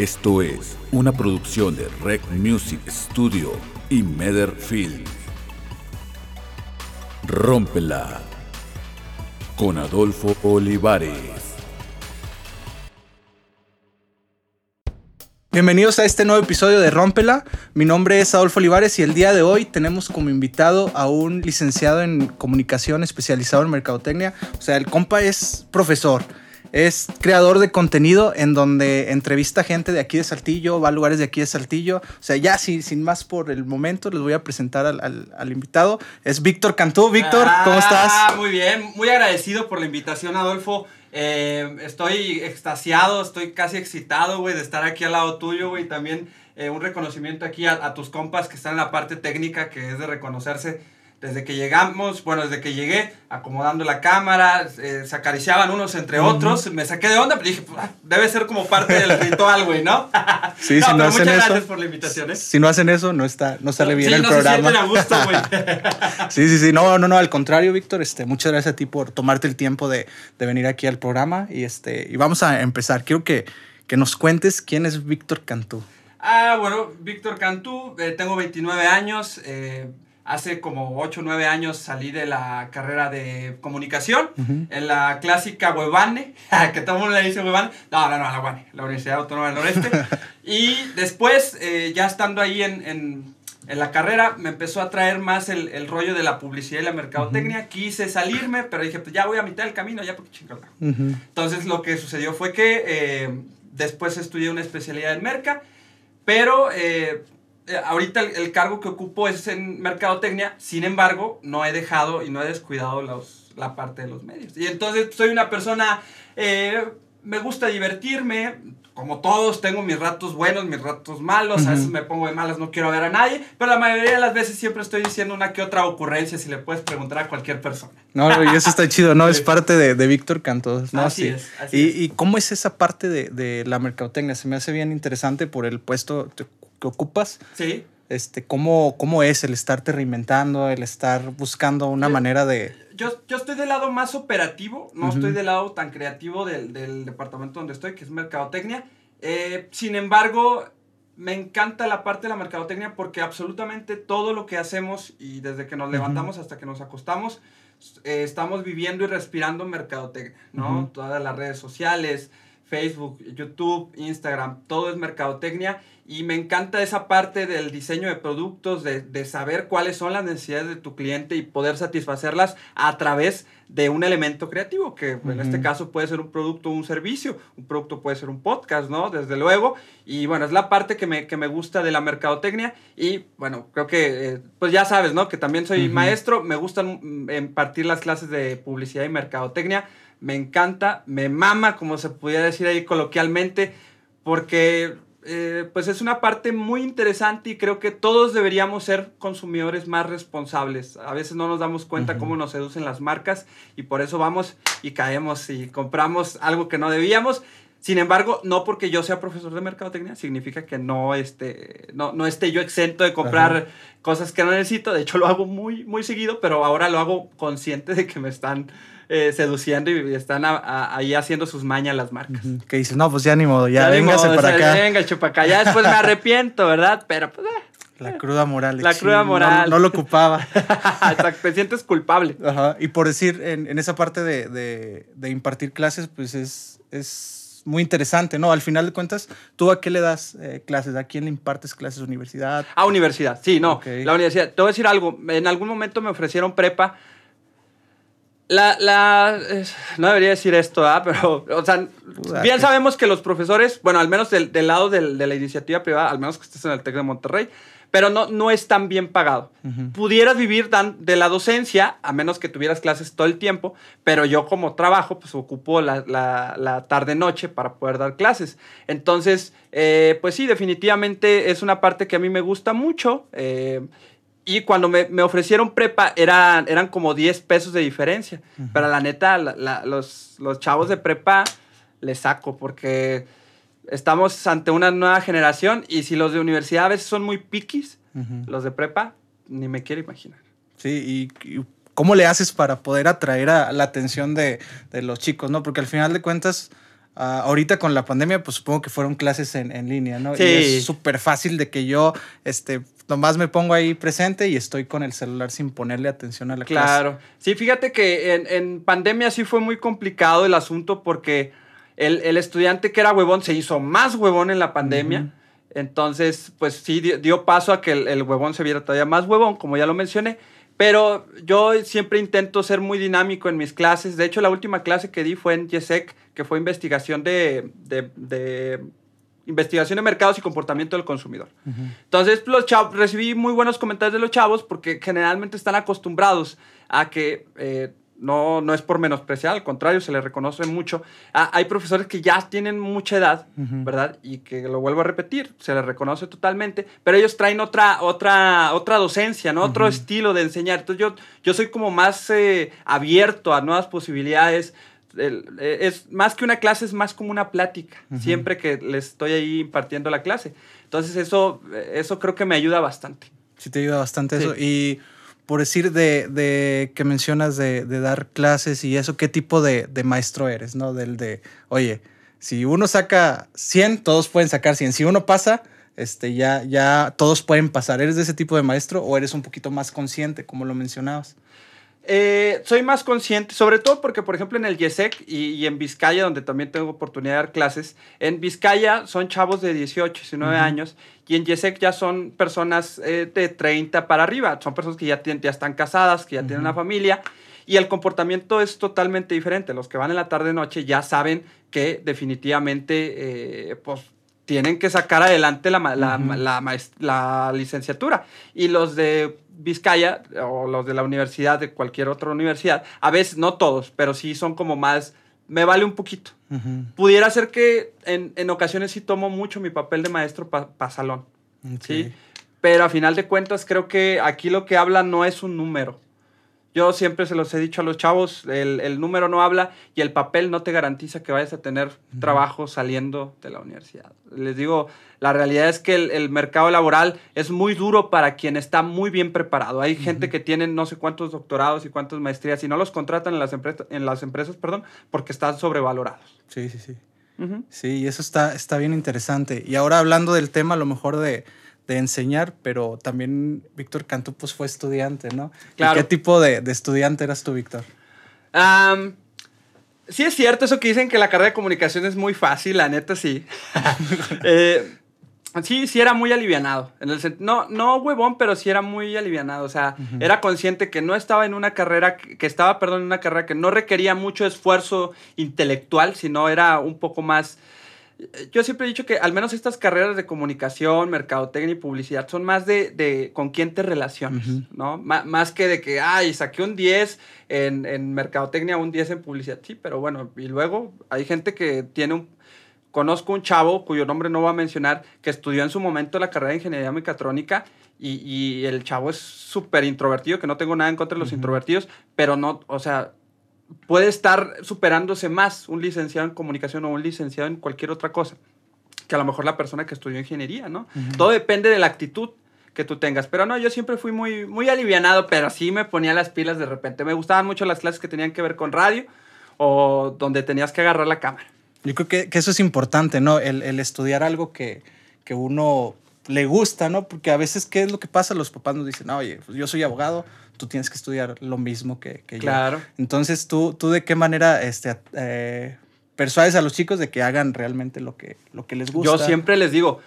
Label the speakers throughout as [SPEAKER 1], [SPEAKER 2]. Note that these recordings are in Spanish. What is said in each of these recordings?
[SPEAKER 1] Esto es una producción de Rec Music Studio y Meder Film. Rómpela con Adolfo Olivares.
[SPEAKER 2] Bienvenidos a este nuevo episodio de Rómpela. Mi nombre es Adolfo Olivares y el día de hoy tenemos como invitado a un licenciado en comunicación especializado en mercadotecnia. O sea, el compa es profesor. Es creador de contenido en donde entrevista gente de aquí de Saltillo, va a lugares de aquí de Saltillo. O sea, ya sin, sin más por el momento, les voy a presentar al, al- al invitado. Es Víctor Cantú. Víctor, ¿cómo estás?
[SPEAKER 3] Ah, muy bien, muy agradecido por la invitación, Adolfo. Eh, estoy extasiado, estoy casi excitado, güey, de estar aquí al lado tuyo, güey. También eh, un reconocimiento aquí a, a tus compas que están en la parte técnica, que es de reconocerse. Desde que llegamos, bueno, desde que llegué, acomodando la cámara, eh, se acariciaban unos entre otros. Me saqué de onda, pero dije, "Ah, debe ser como parte del ritual, güey, ¿no?
[SPEAKER 2] Sí,
[SPEAKER 3] no,
[SPEAKER 2] si no hacen
[SPEAKER 3] muchas
[SPEAKER 2] eso-
[SPEAKER 3] gracias por la invitación, ¿eh?
[SPEAKER 2] Si no hacen eso, no, está, no sale bien
[SPEAKER 3] sí,
[SPEAKER 2] el
[SPEAKER 3] no
[SPEAKER 2] programa.
[SPEAKER 3] se sienten a gusto, güey.
[SPEAKER 2] Sí, sí, sí. No, no, no. Al contrario, Víctor, este, muchas gracias a ti por tomarte el tiempo de, de venir aquí al programa. Y, este, y vamos a empezar. Quiero que, que nos cuentes quién es Víctor Cantú.
[SPEAKER 3] Ah, bueno, Víctor Cantú, eh, tengo 29 años. eh, hace como 8 o 9 años salí de la carrera de comunicación en la clásica Huevane, que todo el mundo le dice Huevane. No, no, no, la UANE, la Universidad Autónoma del Noreste. y después, eh, ya estando ahí en, en- en la carrera, me empezó a traer más el, el rollo de la publicidad y la mercadotecnia. Quise salirme, pero dije, pues ya voy a mitad del camino, ya porque chingada. Entonces lo que sucedió fue que eh, después estudié una especialidad en merca, pero eh, ahorita el, el cargo que ocupo es en mercadotecnia, sin embargo no he dejado y no he descuidado los, la parte de los medios. Y entonces soy una persona, eh, me gusta divertirme, como todos, tengo mis ratos buenos, mis ratos malos, a veces me pongo de malas, no quiero ver a nadie, pero la mayoría de las veces siempre estoy diciendo una que otra ocurrencia si le puedes preguntar a cualquier persona.
[SPEAKER 2] No, y eso está chido, ¿no? Es parte de, de Víctor Cantú. ¿no?
[SPEAKER 3] Así
[SPEAKER 2] Sí.
[SPEAKER 3] es, así
[SPEAKER 2] y,
[SPEAKER 3] es.
[SPEAKER 2] ¿Y cómo es esa parte de, de la mercadotecnia? Se me hace bien interesante por el puesto que ocupas.
[SPEAKER 3] Sí.
[SPEAKER 2] Este, ¿cómo, ¿Cómo es el estarte reinventando, el estar buscando una manera de...
[SPEAKER 3] Yo, yo estoy del lado más operativo, no estoy del lado tan creativo del, del departamento donde estoy, que es mercadotecnia. Eh, sin embargo, me encanta la parte de la mercadotecnia porque absolutamente todo lo que hacemos y desde que nos levantamos hasta que nos acostamos, eh, estamos viviendo y respirando mercadotecnia, ¿no? Todas las redes sociales, Facebook, YouTube, Instagram, todo es mercadotecnia. Y me encanta esa parte del diseño de productos, de, de saber cuáles son las necesidades de tu cliente y poder satisfacerlas a través de un elemento creativo, que en este caso puede ser un producto o un servicio, un producto puede ser un podcast, ¿no? Desde luego, y bueno, es la parte que me, que me gusta de la mercadotecnia. Y bueno, creo que, eh, pues ya sabes, ¿no? Que también soy maestro, me gustan mm, impartir las clases de publicidad y mercadotecnia, me encanta, me mama, como se pudiera decir ahí coloquialmente, porque eh, pues es una parte muy interesante y creo que todos deberíamos ser consumidores más responsables. A veces no nos damos cuenta cómo nos seducen las marcas y por eso vamos y caemos y compramos algo que no debíamos. Sin embargo, no porque yo sea profesor de mercadotecnia significa que no, este, no, no esté yo exento de comprar
[SPEAKER 2] Ajá.
[SPEAKER 3] cosas que no necesito. De hecho, lo hago muy, muy seguido, pero ahora lo hago consciente de que me están eh, seduciendo y están a- a- ahí haciendo sus mañas las marcas.
[SPEAKER 2] Que dices, no, pues ya ni modo, ya,
[SPEAKER 3] ni
[SPEAKER 2] véngase
[SPEAKER 3] modo,
[SPEAKER 2] para
[SPEAKER 3] o sea,
[SPEAKER 2] acá.
[SPEAKER 3] Venga, chupa acá. Ya después me arrepiento, ¿verdad? Pero pues, eh,
[SPEAKER 2] La cruda moral.
[SPEAKER 3] La cruda moral.
[SPEAKER 2] No, lo ocupaba.
[SPEAKER 3] te sientes culpable.
[SPEAKER 2] Ajá. Y por decir, en, en esa parte de, de- de impartir clases, pues es, es muy interesante, ¿no? Al final de cuentas, ¿tú a qué le das eh, clases? ¿A quién le impartes clases? ¿Universidad?
[SPEAKER 3] A universidad, sí, no. La universidad. Te voy a decir algo. En algún momento me ofrecieron prepa. La, la, es- no debería decir esto, ¿ah? Pero, o sea,
[SPEAKER 2] Puta,
[SPEAKER 3] bien sabemos que los profesores, bueno, al menos del, del lado del- de la iniciativa privada, al menos que estés en el TEC de Monterrey, pero no, no es tan bien pagado.
[SPEAKER 2] Ujú.
[SPEAKER 3] Pudieras vivir de la docencia, a menos que tuvieras clases todo el tiempo, pero yo como trabajo, pues ocupo la, la- la tarde-noche para poder dar clases. Entonces, eh, pues sí, definitivamente es una parte que a mí me gusta mucho. eh, y cuando me, me ofrecieron prepa, eran, eran como 10 pesos de diferencia. Pero la neta, la- la- los, los chavos de prepa les saco porque estamos ante una nueva generación y si los de universidad a veces son muy piquis, los de prepa, ni me quiero imaginar.
[SPEAKER 2] Sí, y, y ¿cómo le haces para poder atraer a la atención de, de los chicos, no? Porque al final de cuentas, ah, ahorita con la pandemia, pues supongo que fueron clases en, en línea, ¿no?
[SPEAKER 3] Sí.
[SPEAKER 2] Y es súper fácil de que yo, este, nomás me pongo ahí presente y estoy con el celular sin ponerle atención a la clase.
[SPEAKER 3] Claro. Sí, fíjate que en, en pandemia sí fue muy complicado el asunto porque el, el estudiante que era huevón se hizo más huevón en la pandemia. Entonces, pues sí, dio, dio paso a que el, el huevón se viera todavía más huevón, como ya lo mencioné. Pero yo siempre intento ser muy dinámico en mis clases. De hecho, la última clase que di fue en YESEC, que fue investigación de, de, de investigación de mercados y comportamiento del consumidor. Entonces, los chavos, recibí muy buenos comentarios de los chavos porque generalmente están acostumbrados a que eh, no, no es por menospreciar, al contrario, se les reconoce mucho. Ah, hay profesores que ya tienen mucha edad. ¿verdad? Y que lo vuelvo a repetir, se les reconoce totalmente, pero ellos traen otra, otra, otra docencia, ¿no? Otro estilo de enseñar. Entonces, yo, yo soy como más eh, abierto a nuevas posibilidades. El- eh, es más que una clase, es más como una plática, siempre que les estoy ahí impartiendo la clase. Entonces, eso, eso creo que me ayuda bastante.
[SPEAKER 2] Sí, te ayuda bastante
[SPEAKER 3] Sí.
[SPEAKER 2] eso. Y por decir de, de que mencionas de, de dar clases y eso, ¿qué tipo de, de maestro eres? ¿No? Del de, oye, si uno saca 100, todos pueden sacar 100. Si uno pasa, este, ya, ya todos pueden pasar. ¿Eres de ese tipo de maestro o eres un poquito más consciente, como lo mencionabas?
[SPEAKER 3] Eh, soy más consciente, sobre todo porque, por ejemplo, en el YESEC y, y en Vizcaya, donde también tengo oportunidad de dar clases, en Vizcaya son chavos de 18, 19
[SPEAKER 2] Ujú.
[SPEAKER 3] años y en YESEC ya son personas eh, de 30 para arriba. Son personas que ya, tienen, ya están casadas, que ya tienen
[SPEAKER 2] Ujú.
[SPEAKER 3] una familia y el comportamiento es totalmente diferente. Los que van en la tarde-noche ya saben que definitivamente, eh, pues, tienen que sacar adelante la, la, la licenciatura. Y los de Vizcaya o los de la universidad, de cualquier otra universidad, a veces, no todos, pero sí son como más, me vale un poquito. Pudiera ser que en, en ocasiones sí tomo mucho mi papel de maestro para salón. ¿sí? Pero a final de cuentas creo que aquí lo que habla no es un número. Yo siempre se los he dicho a los chavos, el, el número no habla y el papel no te garantiza que vayas a tener trabajo saliendo de la universidad. Les digo, la realidad es que el, el mercado laboral es muy duro para quien está muy bien preparado. Hay gente que tiene no sé cuántos doctorados y cuántas maestrías y no los contratan en las, empresas en las empresas perdón, porque están sobrevalorados.
[SPEAKER 2] Sí, sí, sí. Sí, y eso está, está bien interesante. Y ahora hablando del tema, a lo mejor de, de enseñar, pero también Víctor Cantú pues fue estudiante, ¿no? ¿Y
[SPEAKER 3] Claro.
[SPEAKER 2] ¿Qué tipo de, de estudiante eras tú, Víctor?
[SPEAKER 3] Sí es cierto eso que dicen que la carrera de comunicación es muy fácil, la neta sí. Eh, sí, sí era muy alivianado. En el sen- no, no huevón, pero sí era muy alivianado. O sea, era consciente que no estaba en una carrera, que estaba, perdón, en una carrera que no requería mucho esfuerzo intelectual, sino era un poco más... Yo siempre he dicho que al menos estas carreras de comunicación, mercadotecnia y publicidad son más de, de con quién te relacionas. ¿no? Má- más que de que, ay, saqué un 10 en, en mercadotecnia, un 10 en publicidad. Sí, pero bueno, y luego hay gente que tiene un... Conozco un chavo cuyo nombre no voy a mencionar, que estudió en su momento la carrera de ingeniería mecatrónica y, y el chavo es súper introvertido, que no tengo nada en contra de los introvertidos, pero no, o sea, puede estar superándose más un licenciado en comunicación o un licenciado en cualquier otra cosa que a lo mejor la persona que estudió ingeniería, ¿no? Todo depende de la actitud que tú tengas. Pero no, yo siempre fui muy, muy alivianado, pero sí me ponía las pilas de repente. Me gustaban mucho las clases que tenían que ver con radio o donde tenías que agarrar la cámara.
[SPEAKER 2] Yo creo que, que eso es importante, ¿no? El, el estudiar algo que, que uno le gusta, ¿no? Porque a veces, ¿qué es lo que pasa? Los papás nos dicen, oye, pues yo soy abogado, tú tienes que estudiar lo mismo que, que yo.
[SPEAKER 3] Claro.
[SPEAKER 2] Entonces, ¿tú, ¿tú de qué manera este, eh, persuades a los chicos de que hagan realmente lo que, lo que les gusta?
[SPEAKER 3] Yo siempre les digo,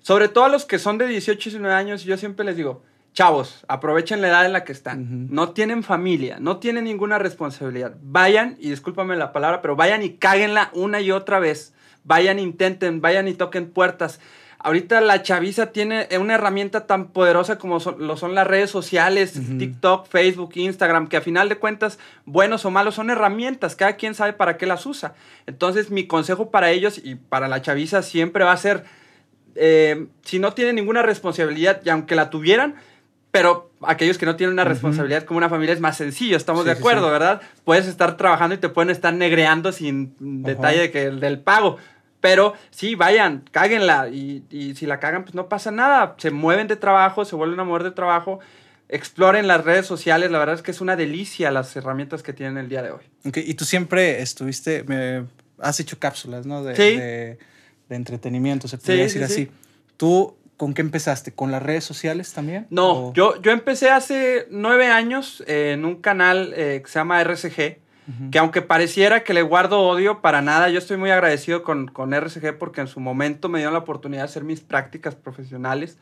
[SPEAKER 3] sobre todo a los que son de 18 y 19 años, yo siempre les digo, chavos, aprovechen la edad en la que están. No tienen familia, no tienen ninguna responsabilidad. Vayan, y discúlpame la palabra, pero vayan y cáguenla una y otra vez. Vayan, intenten, vayan y toquen puertas. Ahorita la chaviza tiene una herramienta tan poderosa como son, lo son las redes sociales. TikTok, Facebook, Instagram, que a final de cuentas, buenos o malos, son herramientas. Cada quien sabe para qué las usa. Entonces, mi consejo para ellos y para la chaviza siempre va a ser, eh, si no tienen ninguna responsabilidad, y aunque la tuvieran, pero aquellos que no tienen una responsabilidad como una familia es más sencillo, estamos
[SPEAKER 2] Sí,
[SPEAKER 3] de
[SPEAKER 2] sí,
[SPEAKER 3] acuerdo,
[SPEAKER 2] sí.
[SPEAKER 3] ¿verdad? Puedes estar trabajando y te pueden estar negreando sin
[SPEAKER 2] Ajá.
[SPEAKER 3] detalle de que, del pago. Pero sí, vayan, cáguenla. Y, y si la cagan, pues no pasa nada. Se mueven de trabajo, se vuelven a mover de trabajo. Exploren las redes sociales. La verdad es que es una delicia las herramientas que tienen el día de hoy.
[SPEAKER 2] Ok, Y tú siempre estuviste, me- has hecho cápsulas, ¿no? De,
[SPEAKER 3] Sí.
[SPEAKER 2] de, de entretenimiento, se podría
[SPEAKER 3] sí,
[SPEAKER 2] decir
[SPEAKER 3] sí.
[SPEAKER 2] así. ¿Tú con qué empezaste? ¿Con las redes sociales también?
[SPEAKER 3] No,
[SPEAKER 2] ¿O-
[SPEAKER 3] yo, yo empecé hace nueve años en un canal eh, que se llama RCG, que aunque pareciera que le guardo odio, para nada, yo estoy muy agradecido con, con RCG porque en su momento me dieron la oportunidad de hacer mis prácticas profesionales.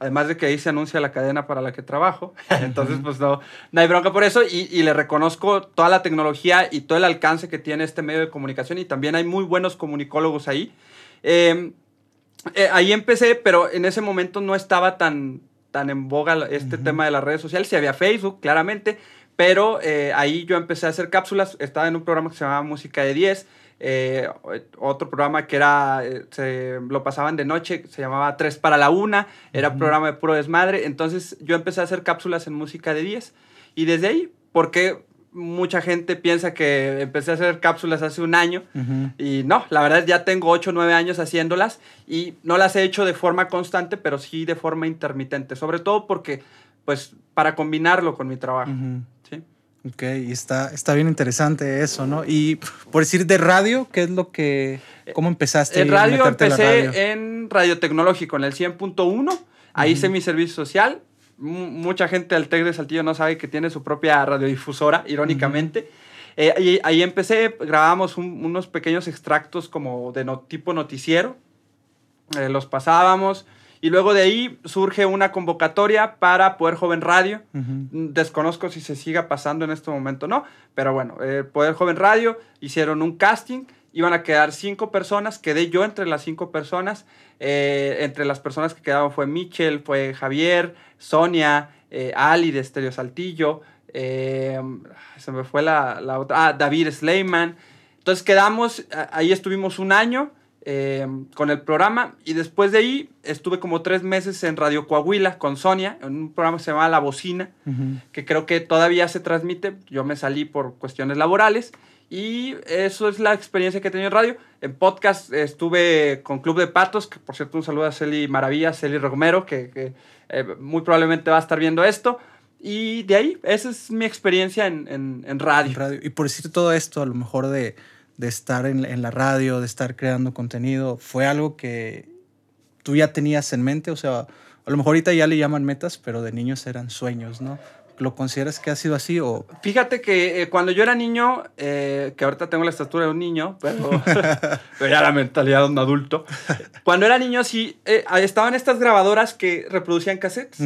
[SPEAKER 3] Además de que ahí se anuncia la cadena para la que trabajo. Entonces, pues no, no hay bronca por eso. Y, y le reconozco toda la tecnología y todo el alcance que tiene este medio de comunicación. Y también hay muy buenos comunicólogos ahí. Eh, eh, ahí empecé, pero en ese momento no estaba tan, tan en boga este tema de las redes sociales. Sí había Facebook, claramente, pero eh, ahí yo empecé a hacer cápsulas. Estaba en un programa que se llamaba Música de 10. eh, otro programa que era, eh, se, lo pasaban de noche, se llamaba 3 para la 1, era un programa de puro desmadre. Entonces yo empecé a hacer cápsulas en Música de 10. Y desde ahí, porque mucha gente piensa que empecé a hacer cápsulas hace un año,
[SPEAKER 2] Ujú.
[SPEAKER 3] y no, la verdad ya tengo 8 o 9 años haciéndolas y no las he hecho de forma constante, pero sí de forma intermitente. Sobre todo porque, pues, para combinarlo con mi trabajo.
[SPEAKER 2] Ujú.
[SPEAKER 3] ¿sí?
[SPEAKER 2] Ok, y está, está bien interesante eso, ¿no? Y por decir de radio, ¿qué es lo que, cómo empezaste?
[SPEAKER 3] En radio empecé
[SPEAKER 2] radio?
[SPEAKER 3] en Radio Tecnológico, en el 100.1. Ahí hice mi servicio social. M- mucha gente del TEC de Saltillo no sabe que tiene su propia radiodifusora, irónicamente. Eh, ahí, ahí empecé, grabábamos un- unos pequeños extractos como de no- tipo noticiero. Eh, los pasábamos. Y luego de ahí surge una convocatoria para Poder Joven Radio.
[SPEAKER 2] Ujú.
[SPEAKER 3] Desconozco si se siga pasando en este momento o no, pero bueno, eh, Poder Joven Radio hicieron un casting, iban a quedar cinco personas, quedé yo entre las cinco personas, eh, entre las personas que quedaban fue Michel, fue Javier, Sonia, eh, Ali de Estéreo Saltillo, eh, se me fue la, la otra, ah, David Sleiman, entonces quedamos, ahí estuvimos un año eh, con el programa y después de ahí estuve como tres meses en Radio Coahuila con Sonia, en un programa que se llamaba La Bocina,
[SPEAKER 2] Ujú.
[SPEAKER 3] que creo que todavía se transmite. Yo me salí por cuestiones laborales y eso es la experiencia que he tenido en radio. En podcast estuve con Club de Patos, que por cierto un saludo a Celi Maravilla, Celi Romero, que, que, eh, muy probablemente va a estar viendo esto. Y de ahí, esa es mi experiencia en, en- en radio.
[SPEAKER 2] En radio. Y por decir todo esto, a lo mejor de, de estar en, en la radio, de estar creando contenido, ¿fue algo que tú ya tenías en mente? O sea, a lo mejor ahorita ya le llaman metas, pero de niños eran sueños, ¿no? ¿Lo consideras que ha sido así o...?
[SPEAKER 3] Fíjate que eh, cuando yo era niño, eh, que ahorita tengo la estatura de un niño, pero, pero ya la mentalidad de un adulto. Cuando era niño, sí, eh, estaban estas grabadoras que reproducían cassettes.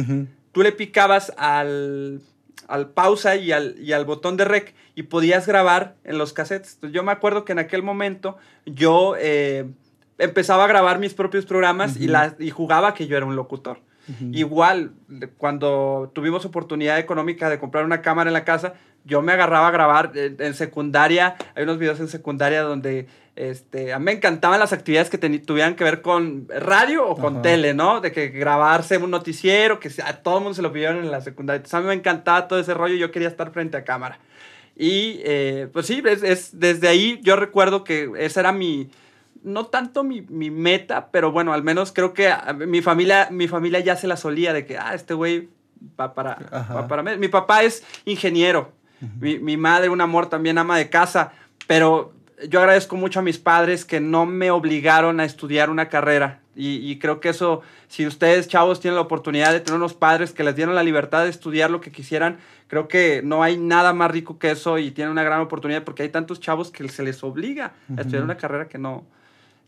[SPEAKER 3] Tú le picabas al, al pausa y al, y al botón de rec y podías grabar en los cassettes. Entonces, yo me acuerdo que en aquel momento yo eh, empezaba a grabar mis propios programas y, la- y jugaba que yo era un locutor. Igual, cuando tuvimos oportunidad económica de comprar una cámara en la casa, yo me agarraba a grabar en, en secundaria. Hay unos videos en secundaria donde este, a mí me encantaban las actividades que tuvieran que ver con radio o con
[SPEAKER 2] Ajá.
[SPEAKER 3] tele, ¿no? De que grabarse un noticiero, que a todo el mundo se lo pidieron en la secundaria. Entonces, a mí me encantaba todo ese rollo, yo quería estar frente a cámara. Y eh, pues sí, es, es- desde ahí yo recuerdo que esa era mi, no tanto mi, mi meta, pero bueno, al menos creo que a- mi familia, mi familia ya se la solía de que, ah, este güey va para, va para... Mi papá es ingeniero, mi, mi madre, un amor, también ama de casa, pero yo agradezco mucho a mis padres que no me obligaron a estudiar una carrera. Y, y creo que eso, si ustedes, chavos, tienen la oportunidad de tener unos padres que les dieron la libertad de estudiar lo que quisieran, creo que no hay nada más rico que eso y tienen una gran oportunidad porque hay tantos chavos que se les obliga a estudiar una carrera que no,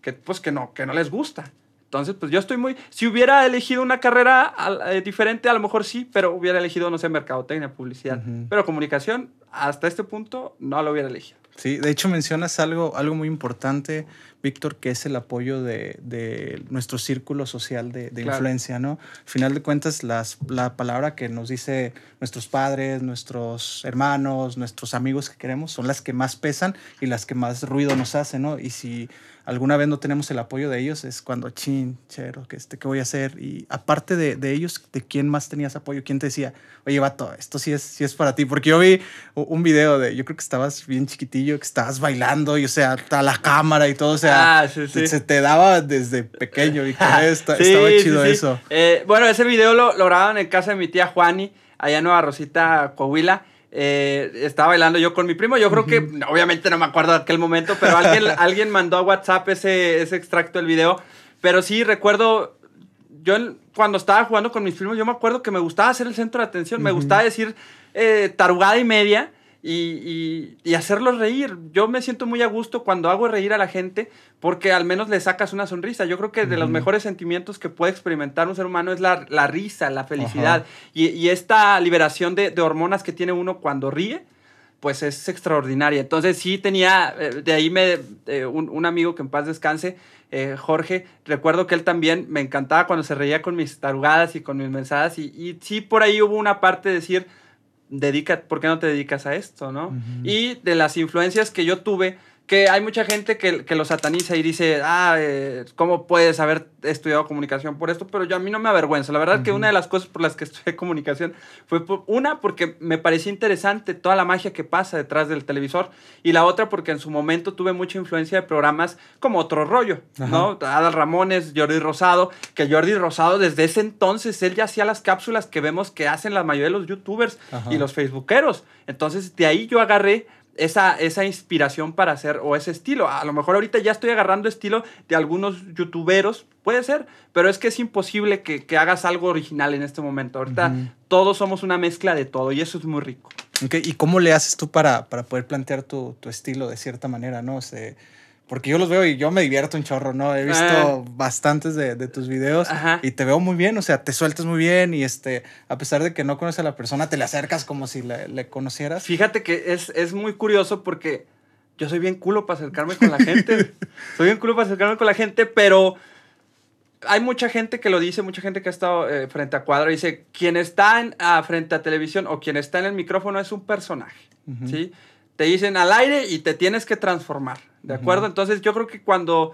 [SPEAKER 3] que pues que no, que no les gusta. Entonces, pues yo estoy muy... Si hubiera elegido una carrera eh, diferente, a lo mejor sí, pero hubiera elegido, no sé, mercadotecnia, publicidad.
[SPEAKER 2] Ujú.
[SPEAKER 3] Pero comunicación, hasta este punto, no lo hubiera elegido.
[SPEAKER 2] Sí, de hecho mencionas algo, algo muy importante, Víctor, que es el apoyo de, de nuestro círculo social de, de
[SPEAKER 3] Claro.
[SPEAKER 2] influencia, ¿no? Al final de cuentas, las, la palabra que nos dice nuestros padres, nuestros hermanos, nuestros amigos que queremos, son las que más pesan y las que más ruido nos hacen, ¿no? Y si alguna vez no tenemos el apoyo de ellos, es cuando, chin, chero, ¿qué, este, ¿qué voy a hacer? Y aparte de, de ellos, ¿de quién más tenías apoyo? ¿Quién te decía, oye, vato, esto sí es, sí es para ti? Porque yo vi un video de, yo creo que estabas bien chiquitillo, que estabas bailando y, o sea, a la cámara y todo, o sea,
[SPEAKER 3] Ah, sí, sí.
[SPEAKER 2] se te daba desde pequeño,
[SPEAKER 3] Sí,
[SPEAKER 2] estaba chido eso.
[SPEAKER 3] Eh, bueno, ese video lo, lo grabaron en casa de mi tía Juani, allá en Nueva Rosita, Coahuila. Eh, estaba bailando yo con mi primo. Yo creo que, obviamente no me acuerdo de aquel momento, pero alguien, alguien mandó a WhatsApp ese, ese extracto del video. Pero sí, recuerdo, yo cuando estaba jugando con mis primos, yo me acuerdo que me gustaba ser el centro de atención, me gustaba decir eh, tarugada y media y, y, hacerlos reír. Yo me siento muy a gusto cuando hago reír a la gente porque al menos le sacas una sonrisa. Yo creo que de los mejores sentimientos que puede experimentar un ser humano es la, la risa, la felicidad y, y, esta liberación de, de, hormonas que tiene uno cuando ríe. Pues es extraordinaria. Entonces, sí tenía, eh, de ahí me, eh, un, un, amigo que en paz descanse, eh, Jorge, recuerdo que él también me encantaba cuando se reía con mis tarugadas y con mis mensajes. Y, y sí, por ahí hubo una parte de decir, dedica, ¿por qué no te dedicas a esto, no? Uh -huh. Y de las influencias que yo tuve, que hay mucha gente que, que lo sataniza y dice, ah, eh, ¿cómo puedes haber estudiado comunicación por esto? Pero yo a mí no me avergüenza. La verdad uh -huh. que una de las cosas por las que estudié comunicación fue, por, una, porque me parecía interesante toda la magia que pasa detrás del televisor, y la otra porque en su momento tuve mucha influencia de programas como Otro Rollo, Ajá. ¿no? Adal Ramones, Jordi Rosado, que Jordi Rosado desde ese entonces, él ya hacía las cápsulas que vemos que hacen la mayoría de los youtubers Ajá. y los facebookeros. Entonces, de ahí yo agarré esa, esa inspiración para hacer o ese estilo. A lo mejor ahorita ya estoy agarrando estilo de algunos youtuberos, puede ser, pero es que es imposible que, que hagas algo original en este momento. Ahorita uh -huh. todos somos una mezcla de todo y eso es muy rico.
[SPEAKER 2] Okay. ¿Y cómo le haces tú para, para poder plantear tu, tu estilo de cierta manera, no? O sea, porque yo los veo y yo me divierto un chorro, ¿no? He visto ah. bastantes de, de, tus videos Ajá. y te veo muy bien, o sea, te sueltas muy bien y este, a pesar de que no conoces a la persona, te le acercas como si le, le conocieras.
[SPEAKER 3] Fíjate que es, es, muy curioso porque yo soy bien culo para acercarme con la gente. soy bien culo para acercarme con la gente, pero hay mucha gente que lo dice, mucha gente que ha estado eh, frente a cuadro, dice, quien está en, a, frente a televisión o quien está en el micrófono es un personaje, uh -huh. ¿sí? Te dicen al aire y te tienes que transformar. ¿De acuerdo? Uh -huh. Entonces yo creo que cuando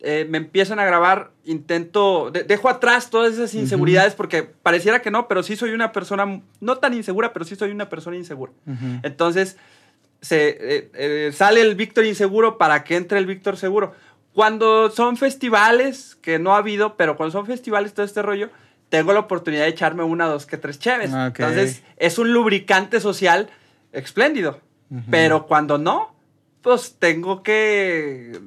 [SPEAKER 3] eh, me empiezan a grabar, intento, de, dejo atrás todas esas inseguridades uh -huh. porque pareciera que no, pero sí soy una persona, no tan insegura, pero sí soy una persona insegura. Uh -huh. Entonces se, eh, eh, sale el Víctor inseguro para que entre el Víctor seguro. Cuando son festivales, que no ha habido, pero cuando son festivales, todo este rollo, tengo la oportunidad de echarme una, dos, que tres cheves. Okay. Entonces es un lubricante social espléndido. Uh -huh. Pero cuando no, pues tengo que.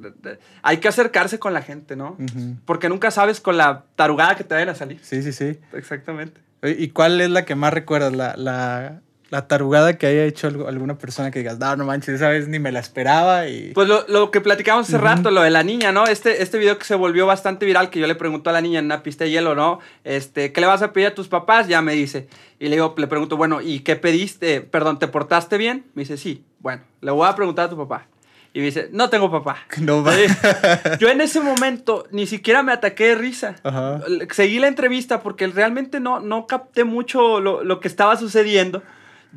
[SPEAKER 3] Hay que acercarse con la gente, ¿no? Uh -huh. Porque nunca sabes con la tarugada que te vayan a salir.
[SPEAKER 2] Sí, sí, sí.
[SPEAKER 3] Exactamente.
[SPEAKER 2] ¿Y cuál es la que más recuerdas? La, la, la tarugada que haya hecho alguna persona que digas, no, no manches, esa vez ni me la esperaba. Y...
[SPEAKER 3] Pues lo, lo que platicamos hace uh -huh. rato, lo de la niña, ¿no? Este, este video que se volvió bastante viral, que yo le pregunto a la niña en una pista de hielo, ¿no? Este, ¿qué le vas a pedir a tus papás? Ya me dice. Y le digo, le pregunto, bueno, ¿y qué pediste? Perdón, ¿te portaste bien? Me dice, sí. Bueno, le voy a preguntar a tu papá. Y me dice, no tengo papá.
[SPEAKER 2] No,
[SPEAKER 3] Yo en ese momento ni siquiera me ataqué de risa. Ajá. Seguí la entrevista porque realmente no, no capté mucho lo, lo que estaba sucediendo.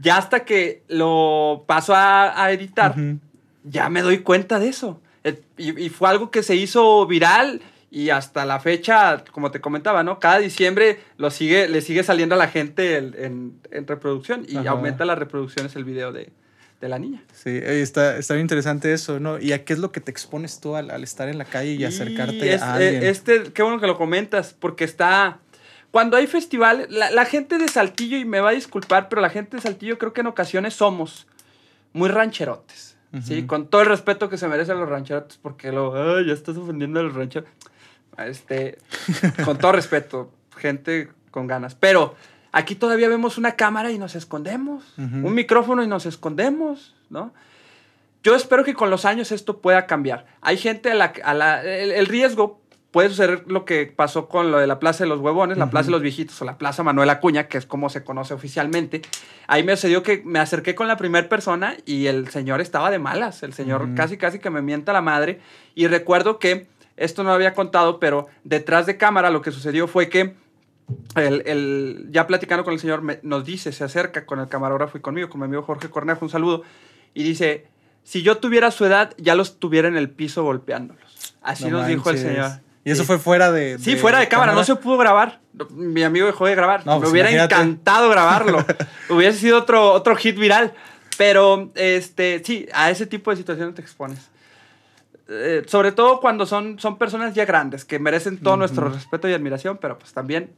[SPEAKER 3] Ya hasta que lo paso a, a editar, uh -huh. ya me doy cuenta de eso. Eh, y, y, fue algo que se hizo viral y hasta la fecha, como te comentaba, ¿no? Cada diciembre lo sigue, le sigue saliendo a la gente en, en, en reproducción y Ajá. aumenta las reproducciones el video de, de la niña.
[SPEAKER 2] Sí, está, está bien interesante eso, ¿no? ¿Y a qué es lo que te expones tú al, al estar en la calle y, y acercarte es, a alguien?
[SPEAKER 3] Este, qué bueno que lo comentas, porque está... Cuando hay festivales, la, la, gente de Saltillo, y me va a disculpar, pero la gente de Saltillo creo que en ocasiones somos muy rancherotes. Uh -huh. Sí, con todo el respeto que se merecen los rancherotes, porque lo, ay, ya estás ofendiendo a los rancheros. Este, con todo respeto, gente con ganas. Pero aquí todavía vemos una cámara y nos escondemos, uh -huh. un micrófono y nos escondemos, ¿no? Yo espero que con los años esto pueda cambiar. Hay gente a la, a la el, el, riesgo puede suceder lo que pasó con lo de la Plaza de los Huevones, uh -huh. la Plaza de los Viejitos o la Plaza Manuel Acuña, que es como se conoce oficialmente. Ahí me sucedió que me acerqué con la primera persona y el señor estaba de malas. El señor uh -huh. casi, casi que me mienta la madre. Y recuerdo que, esto no lo había contado, pero detrás de cámara lo que sucedió fue que el, el, ya platicando con el señor, me, nos dice, se acerca con el camarógrafo y conmigo, con mi amigo Jorge Cornejo, un saludo, y dice, si yo tuviera su edad, ya los tuviera en el piso golpeándolos. Así no nos manches. dijo el señor.
[SPEAKER 2] Y eso fue fuera de,
[SPEAKER 3] de. Sí, fuera de cámara, cámara, no se pudo grabar. Mi amigo dejó de grabar. No, pues Me hubiera imagínate. encantado grabarlo. Hubiese sido otro, otro hit viral. Pero, este, sí, a ese tipo de situaciones te expones. Eh, sobre todo cuando son, son personas ya grandes, que merecen todo uh -huh. nuestro respeto y admiración, pero pues también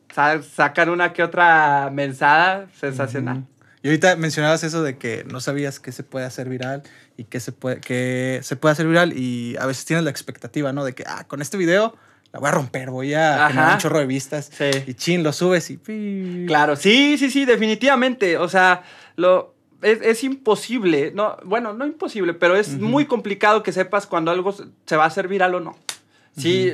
[SPEAKER 3] sacan una que otra mensada sensacional. Uh -huh.
[SPEAKER 2] Y ahorita mencionabas eso de que no sabías que se puede hacer viral y que se puede, que se puede hacer viral y a veces tienes la expectativa, ¿no? De que, ah, con este video la voy a romper, voy a generar
[SPEAKER 3] Ajá.
[SPEAKER 2] un chorro de vistas.
[SPEAKER 3] Sí.
[SPEAKER 2] Y chin, lo subes y...
[SPEAKER 3] Claro, sí, sí, sí, definitivamente. O sea, lo, es, es imposible. No, bueno, no imposible, pero es muy complicado que sepas cuando algo se se va a hacer viral o no. Sí,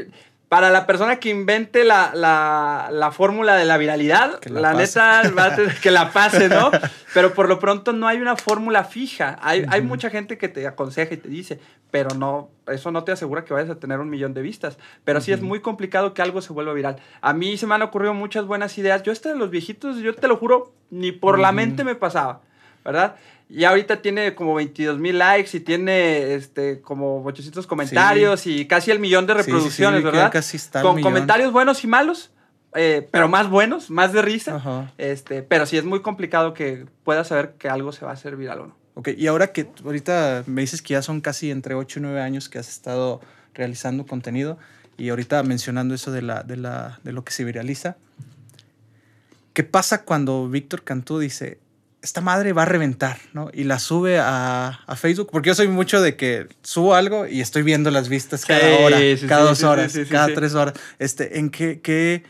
[SPEAKER 3] para la persona que invente la, la, la fórmula de la viralidad,
[SPEAKER 2] Que la
[SPEAKER 3] neta va a tener que la pase, ¿no? Pero por lo pronto no hay una fórmula fija. Hay, hay mucha gente que te aconseja y te dice, pero no, eso no te asegura que vayas a tener un millón de vistas. Pero sí es muy complicado que algo se vuelva viral. A mí se me han ocurrido muchas buenas ideas. Yo este de los viejitos, yo te lo juro, ni por la mente me pasaba, ¿verdad? Y ahorita tiene como 22 mil likes y tiene este, como 800 comentarios y casi el millón de
[SPEAKER 2] Sí, sí, sí,
[SPEAKER 3] reproducciones, ¿verdad?
[SPEAKER 2] casi está
[SPEAKER 3] Con comentarios buenos y malos, eh, pero más buenos, más de risa.
[SPEAKER 2] Ajá.
[SPEAKER 3] Este, pero sí es muy complicado que puedas saber que algo se va a hacer viral o no.
[SPEAKER 2] Ok, y ahora que ahorita me dices que ya son casi entre 8 y 9 años que has estado realizando contenido y ahorita mencionando eso de, la, de, la, de lo que se viraliza, ¿qué pasa cuando Víctor Cantú dice, esta madre va a reventar, ¿no? Y la sube a, a Facebook, porque yo soy mucho de que subo algo y estoy viendo las vistas cada
[SPEAKER 3] Sí,
[SPEAKER 2] hora,
[SPEAKER 3] sí, sí,
[SPEAKER 2] cada dos horas, cada tres horas. Este, ¿En qué, qué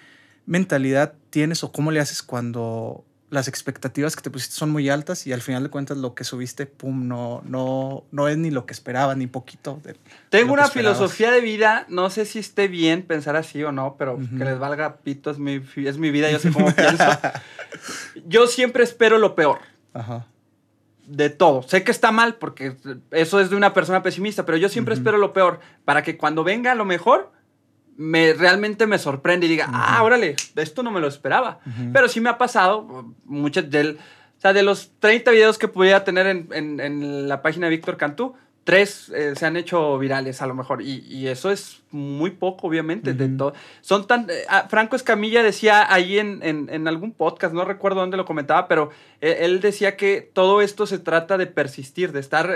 [SPEAKER 2] mentalidad tienes o cómo le haces cuando las expectativas que te pusiste son muy altas y al final de cuentas lo que subiste, pum, no, no, no es ni lo que esperaba, ni poquito. de-
[SPEAKER 3] Tengo una filosofía de vida, no sé si esté bien pensar así o no, pero que les valga pito, es mi, es mi vida, yo sé cómo pienso. Yo siempre espero lo peor
[SPEAKER 2] Ajá.
[SPEAKER 3] de todo. Sé que está mal porque eso es de una persona pesimista, pero yo siempre espero lo peor para que cuando venga lo mejor, me, realmente me sorprende y diga, ah, órale, esto no me lo esperaba. Pero sí me ha pasado, muchas del, o sea, de los 30 videos que pudiera tener en, en- en la página de Víctor Cantú, tres eh, se han hecho virales a lo mejor. Y, y eso es muy poco, obviamente. de todo. Son tan. eh, ah, Franco Escamilla decía ahí en, en- en algún podcast, no recuerdo dónde lo comentaba, pero eh, él decía que todo esto se trata de persistir, de estar.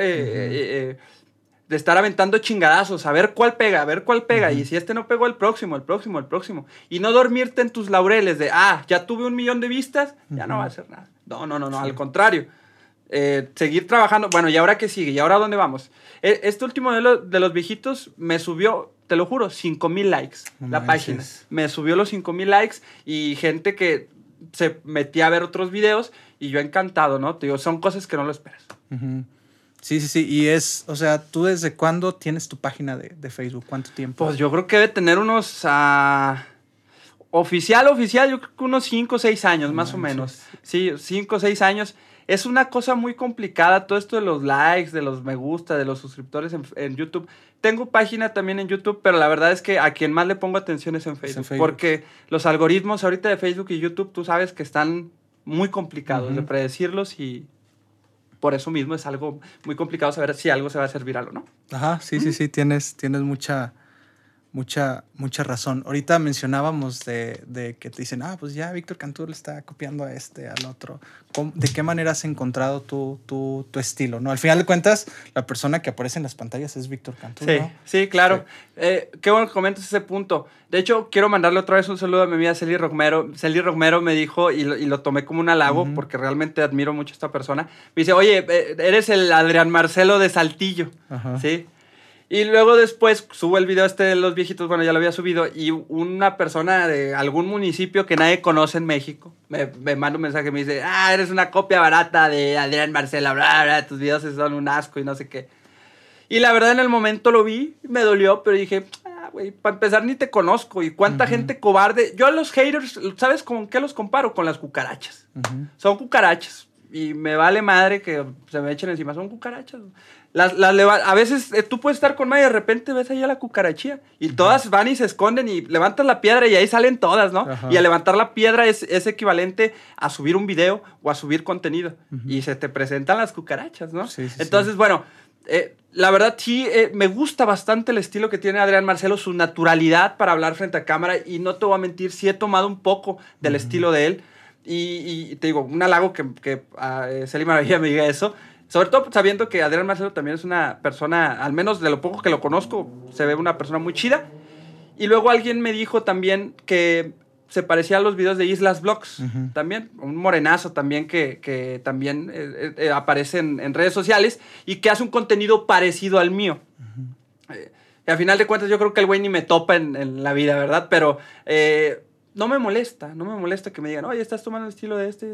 [SPEAKER 3] De estar aventando chingadazos, a ver cuál pega, a ver cuál pega.
[SPEAKER 2] Ujú.
[SPEAKER 3] Y si este no pegó, el próximo, el próximo, el próximo. Y no dormirte en tus laureles de, ah, ya tuve un millón de vistas, ya no va a hacer nada. No, no, no, no,
[SPEAKER 2] Sí.
[SPEAKER 3] al contrario. Eh, seguir trabajando. Bueno, ¿y ahora qué sigue? ¿Y ahora dónde vamos? Eh, Este último de, lo- de los viejitos me subió, te lo juro, 5 mil likes
[SPEAKER 2] No
[SPEAKER 3] la
[SPEAKER 2] manches.
[SPEAKER 3] página. Me subió los 5 mil likes y gente que se metía a ver otros videos y yo encantado, ¿no? Te digo, son cosas que no lo esperas.
[SPEAKER 2] Ujú. Sí, sí, sí. Y es, o sea, ¿tú desde cuándo tienes tu página de, de Facebook? ¿Cuánto tiempo?
[SPEAKER 3] Pues yo creo que debe tener unos. ah, oficial, oficial, yo creo que unos 5 o 6 años,
[SPEAKER 2] No
[SPEAKER 3] más o menos. Sí, 5 o 6 años. Es una cosa muy complicada todo esto de los likes, de los me gusta, de los suscriptores en, en YouTube. Tengo página también en YouTube, pero la verdad es que a quien más le pongo atención es en Facebook.
[SPEAKER 2] Facebook.
[SPEAKER 3] Porque los algoritmos ahorita de Facebook y YouTube, tú sabes que están muy complicados de predecirlos y por eso mismo es algo muy complicado saber si algo se va a hacer viral o no.
[SPEAKER 2] Ajá, sí, sí, sí, tienes, tienes mucha, mucha, mucha razón. Ahorita mencionábamos de, de que te dicen, ah, pues ya Víctor Cantú le está copiando a este, al otro. ¿Cómo- ¿De qué manera has encontrado tu, tu, tu estilo? ¿no? Al final de cuentas, la persona que aparece en las pantallas es Víctor Cantú,
[SPEAKER 3] Sí,
[SPEAKER 2] ¿no?
[SPEAKER 3] sí, claro. Eh, qué bueno que comentas ese punto. De hecho, quiero mandarle otra vez un saludo a mi amiga Celi Romero. Celi Romero me dijo, y lo, y lo tomé como un halago, porque realmente admiro mucho a esta persona. Me dice, oye, eh, eres el Adrián Marcelo de Saltillo.
[SPEAKER 2] Ajá.
[SPEAKER 3] ¿Sí? Y luego después subo el video este de los viejitos, bueno, ya lo había subido, y una persona de algún municipio que nadie conoce en México me, me manda un mensaje y me dice, ah, eres una copia barata de Adrián Marcela, bla, bla, tus videos son un asco y no sé qué. Y la verdad en el momento lo vi, me dolió, pero dije, ah, güey, para empezar ni te conozco. Y cuánta
[SPEAKER 2] Ujú.
[SPEAKER 3] gente cobarde. Yo a los haters, ¿sabes con qué los comparo? Con las cucarachas.
[SPEAKER 2] Ujú.
[SPEAKER 3] Son cucarachas. Y me vale madre que se me echen encima. Son cucarachas. Las, las a veces eh, tú puedes estar con y de repente ves ahí a la cucarachía. Y todas van y se esconden y levantas la piedra y ahí salen todas, ¿no? Y al levantar la piedra es, es equivalente a subir un video o a subir contenido. Y se te presentan las cucarachas, ¿no?
[SPEAKER 2] Sí, sí, sí.
[SPEAKER 3] Entonces, bueno, eh, la verdad sí, eh, me gusta bastante el estilo que tiene Adrián Marcelo, su naturalidad para hablar frente a cámara y no te voy a mentir, sí he tomado un poco del estilo de él y, y te digo, un halago que, que Celi Maravilla me diga eso, sobre todo sabiendo que Adrián Marcelo también es una persona, al menos de lo poco que lo conozco, se ve una persona muy chida. Y luego alguien me dijo también que se parecía a los videos de Islas Vlogs también, un morenazo también que, que también eh, eh, aparece en, en, redes sociales y que hace un contenido parecido al mío. Eh, y al final de cuentas yo creo que el güey ni me topa en, en la vida, ¿verdad? Pero no me molesta, no me molesta que me digan, oye, estás tomando el estilo de este.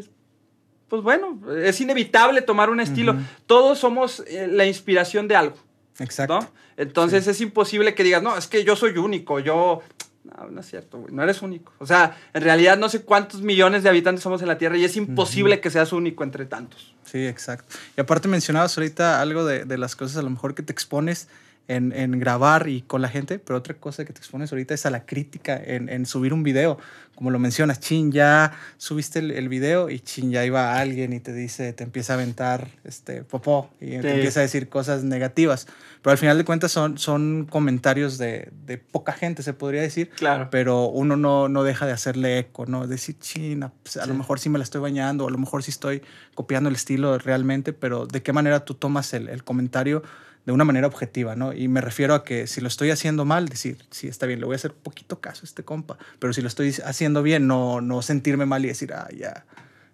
[SPEAKER 3] Pues bueno, es inevitable tomar un estilo. Todos somos la inspiración de algo. Exacto. Entonces es imposible que digas, no, es que yo soy único, yo no, no es cierto, güey. No eres único. O sea, en realidad no sé cuántos millones de habitantes somos en la Tierra y es imposible que seas único entre tantos.
[SPEAKER 2] Sí, exacto. Y aparte mencionabas ahorita algo de, de las cosas a lo mejor que te expones en, en, grabar y con la gente, pero otra cosa que te expones ahorita es a la crítica en, en subir un video. Como lo mencionas, chin, ya subiste el, el, video y chin, ya iba alguien y te dice, te empieza a aventar este, popó y te empieza a decir cosas negativas. Pero al final de cuentas son, son comentarios de, de poca gente, se podría decir.
[SPEAKER 3] Claro.
[SPEAKER 2] Pero uno no, no deja de hacerle eco, ¿no? Decir, china, pues a sí. lo mejor sí me la estoy bañando, o a lo mejor sí estoy copiando el estilo realmente, pero ¿de qué manera tú tomas el, el comentario? De una manera objetiva, ¿no? Y me refiero a que si lo estoy haciendo mal, decir, sí, está bien, le voy a hacer poquito caso a este compa, pero si lo estoy haciendo bien, no, no sentirme mal y decir, ah, ya,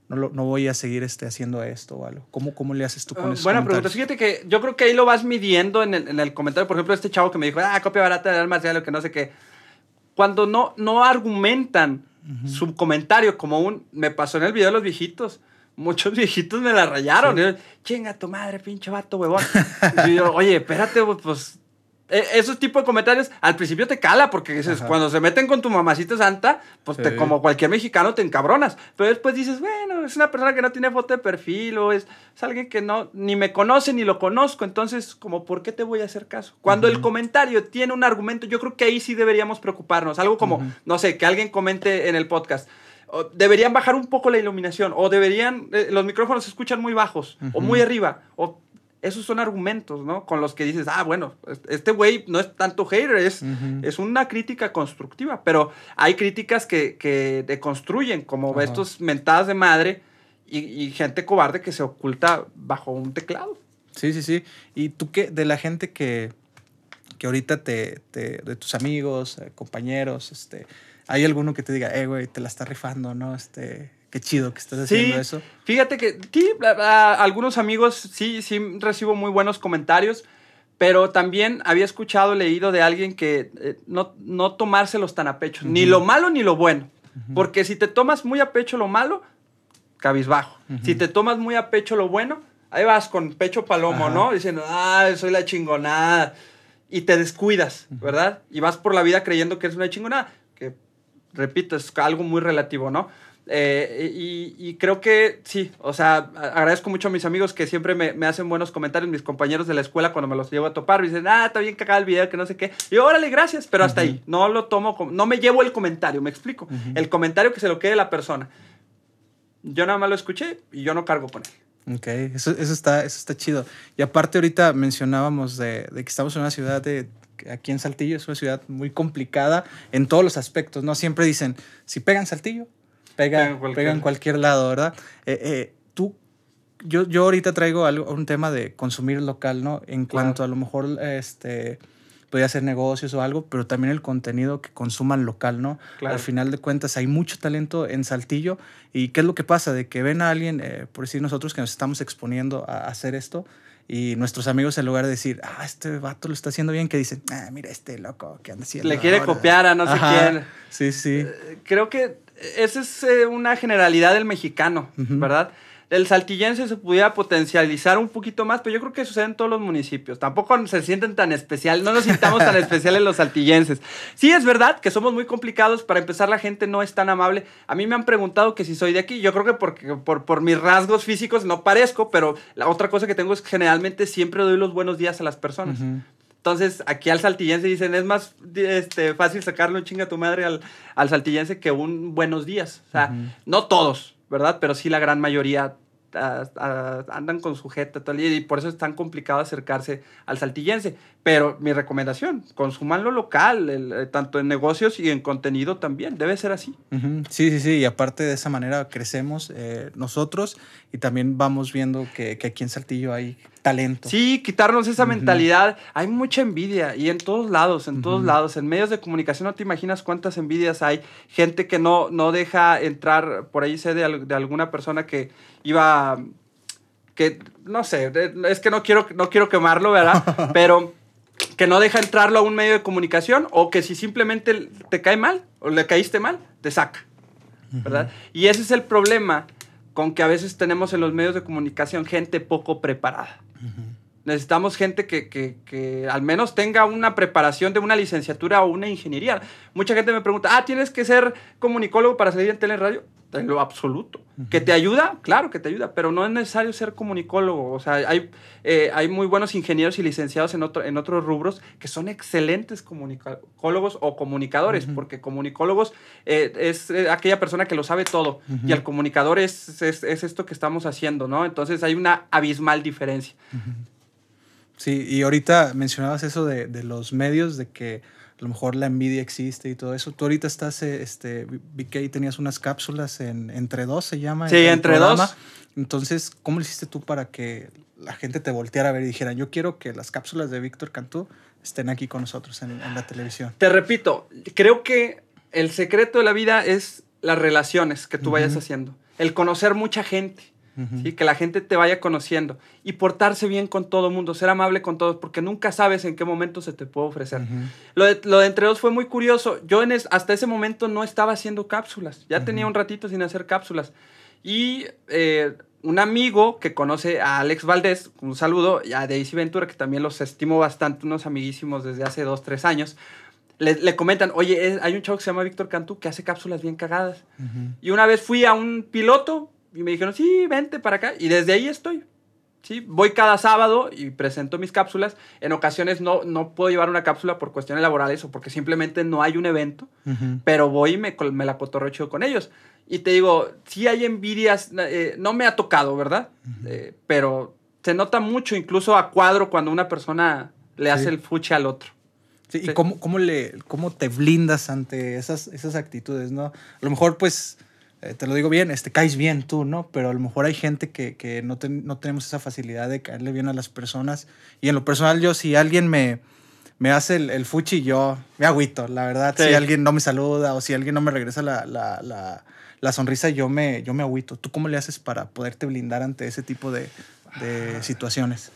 [SPEAKER 2] no, lo, no voy a seguir este, haciendo esto o algo. ¿Cómo, cómo le haces tú con uh,
[SPEAKER 3] esos Buena pregunta. Fíjate que yo creo que ahí lo vas midiendo en el, en el comentario. Por ejemplo, este chavo que me dijo, ah, copia barata de ya lo que no sé qué. Cuando no, no argumentan uh -huh. su comentario como un, me pasó en el video de los viejitos muchos viejitos me la rayaron. Sí. Yo, Chinga tu madre, pinche vato, huevón. y yo, oye, espérate, pues. Esos tipos de comentarios al principio te cala porque dices, Ajá. cuando se meten con tu mamacita santa, pues sí. te, como cualquier mexicano te encabronas. Pero después dices, bueno, es una persona que no tiene foto de perfil o es, es alguien que no ni me conoce ni lo conozco. Entonces, como, ¿por qué te voy a hacer caso? Cuando uh -huh. el comentario tiene un argumento, yo creo que ahí sí deberíamos preocuparnos. Algo como, uh -huh. no sé, que alguien comente en el podcast deberían bajar un poco la iluminación o deberían eh, los micrófonos se escuchan muy bajos uh -huh. o muy arriba o esos son argumentos, ¿no? Con los que dices, ah, bueno, este güey no es tanto hater, es, uh -huh. es una crítica constructiva, pero hay críticas que, que deconstruyen, como uh -huh. estos mentadas de madre y, y, gente cobarde que se oculta bajo un teclado.
[SPEAKER 2] Sí, sí, sí. ¿Y tú qué, de la gente que, que ahorita te, te de tus amigos, eh, compañeros, este, hay alguno que te diga, eh, güey, te la está rifando, ¿no? Este, qué chido que estás haciendo
[SPEAKER 3] sí,
[SPEAKER 2] eso.
[SPEAKER 3] Fíjate que sí, a, a, algunos amigos sí, sí recibo muy buenos comentarios, pero también había escuchado, leído de alguien que eh, no, no tomárselos tan a pecho, uh -huh. ni lo malo ni lo bueno. Uh -huh. Porque si te tomas muy a pecho lo malo, cabizbajo. Uh -huh. Si te tomas muy a pecho lo bueno, ahí vas con pecho palomo, Ajá. ¿no? Diciendo, ah, soy la chingonada. Y te descuidas, ¿verdad? Y vas por la vida creyendo que eres una chingonada. Repito, es algo muy relativo, ¿no? Eh, y, y, creo que sí, o sea, agradezco mucho a mis amigos que siempre me, me, hacen buenos comentarios, mis compañeros de la escuela cuando me los llevo a topar, me dicen, ah, está bien cagado el video, que no sé qué. Y yo, órale, gracias, pero hasta uh -huh. ahí. No lo tomo, como, no me llevo el comentario, me explico. Uh -huh. El comentario que se lo quede la persona. Yo nada más lo escuché y yo no cargo con él.
[SPEAKER 2] Ok, eso, eso, está, eso está chido. Y aparte ahorita mencionábamos de, de que estamos en una ciudad de, aquí en Saltillo, es una ciudad muy complicada en todos los aspectos, ¿no? Siempre dicen, si pegan Saltillo, pega, en cualquier, pega en cualquier lado, ¿verdad? Eh, eh, tú, yo, yo ahorita traigo algo, un tema de consumir local, ¿no? En cuanto a lo mejor, este, podría hacer negocios o algo, pero también el contenido que consuman local, ¿no? Claro. Al final de cuentas hay mucho talento en Saltillo y ¿qué es lo que pasa? De que ven a alguien, eh, por decir nosotros que nos estamos exponiendo a hacer esto, y nuestros amigos, en lugar de decir, ah, este vato lo está haciendo bien, que dicen, ah, mira este loco que anda haciendo.
[SPEAKER 3] Le quiere ahora? copiar a no Ajá. sé quién.
[SPEAKER 2] Sí, sí.
[SPEAKER 3] Eh, creo que esa es eh, una generalidad del mexicano, uh -huh. ¿verdad? El saltillense se pudiera potencializar un poquito más, pero yo creo que sucede en todos los municipios. Tampoco se sienten tan especiales, no nos sintamos tan especiales los saltillenses. Sí, es verdad que somos muy complicados. Para empezar, la gente no es tan amable. A mí me han preguntado que si soy de aquí. Yo creo que porque, por, por mis rasgos físicos no parezco, pero la otra cosa que tengo es que generalmente siempre doy los buenos días a las personas. Uh -huh. Entonces, aquí al saltillense dicen, es más este, fácil sacarle un chinga a tu madre al, al saltillense que un buenos días. O sea, uh -huh. no todos, ¿verdad? Pero sí la gran mayoría a, a, andan con sujeta día y por eso es tan complicado acercarse al saltillense. Pero mi recomendación, consuman lo local, eh, tanto en negocios y en contenido también, debe ser así.
[SPEAKER 2] Uh. Sí, sí, sí, y aparte de esa manera crecemos eh, nosotros y también vamos viendo que, que, aquí en Saltillo hay talento.
[SPEAKER 3] Sí, quitarnos esa mentalidad. Hay mucha envidia y en todos lados, en todos lados. En medios de comunicación no te imaginas cuántas envidias hay. Gente que no, no deja entrar, por ahí sé de, de alguna persona que iba, que no sé, es que no quiero, no quiero quemarlo, ¿verdad? Pero que no deja entrarlo a un medio de comunicación o que si simplemente te cae mal o le caíste mal, te saca, ¿verdad? Y ese es el problema con que a veces tenemos en los medios de comunicación gente poco preparada. Mm-hmm. Necesitamos gente que, que, que, al menos tenga una preparación de una licenciatura o una ingeniería. Mucha gente me pregunta, ah, ¿tienes que ser comunicólogo para salir en tele radio? En lo absoluto. ¿Que te ayuda? Claro que te ayuda, pero no es necesario ser comunicólogo. O sea, hay, eh, hay muy buenos ingenieros y licenciados en, otro, en otros rubros que son excelentes comunicólogos o comunicadores, porque comunicólogos eh, es eh, aquella persona que lo sabe todo y el comunicador es, es, es, esto que estamos haciendo, ¿no? Entonces hay una abismal diferencia.
[SPEAKER 2] Sí, y ahorita mencionabas eso de, de los medios, de que a lo mejor la envidia existe y todo eso. Tú ahorita estás, este, vi que ahí tenías unas cápsulas en Entre Dos, se llama.
[SPEAKER 3] Sí, Entre Dos.
[SPEAKER 2] Entonces, ¿cómo lo hiciste tú para que la gente te volteara a ver y dijera, yo quiero que las cápsulas de Víctor Cantú estén aquí con nosotros en, en la televisión?
[SPEAKER 3] Te repito, creo que el secreto de la vida es las relaciones que tú vayas haciendo, el conocer mucha gente. ¿Sí? Que la gente te vaya conociendo y portarse bien con todo el mundo, ser amable con todos, porque nunca sabes en qué momento se te puede ofrecer. lo, de, lo, de, Entre Dos fue muy curioso. Yo en es, hasta ese momento no estaba haciendo cápsulas, ya tenía un ratito sin hacer cápsulas. Y eh, un amigo que conoce a Alex Valdés, un saludo, y a Daisy Ventura, que también los estimo bastante, unos amiguísimos desde hace dos, tres años. Le, le, comentan, oye, hay un chavo que se llama Víctor Cantú que hace cápsulas bien cagadas. Uh -huh. Y una vez fui a un piloto y me dijeron, sí, vente para acá. Y desde ahí estoy. ¿sí? Voy cada sábado y presento mis cápsulas. En ocasiones no, no puedo llevar una cápsula por cuestiones laborales o porque simplemente no hay un evento, uh -huh. pero voy y me, me la cotorreo con ellos. Y te digo, sí hay envidias, eh, no me ha tocado, ¿verdad? Uh -huh. eh, pero se nota mucho, incluso a cuadro, cuando una persona le hace sí. el fuche al otro.
[SPEAKER 2] Sí, ¿Y cómo, cómo, le, cómo te blindas ante esas, esas actitudes, no? A lo mejor, pues, eh, te lo digo bien, este, caes bien tú, ¿no? Pero a lo mejor hay gente que, que no, te, no tenemos esa facilidad de caerle bien a las personas. Y en lo personal, yo, si alguien me, me hace el, el fuchi, yo me agüito, la verdad. Sí. Si alguien no me saluda o si alguien no me regresa la, la, la, la, sonrisa, yo me, yo me agüito. ¿Tú cómo le haces para poderte blindar ante ese tipo de, de situaciones?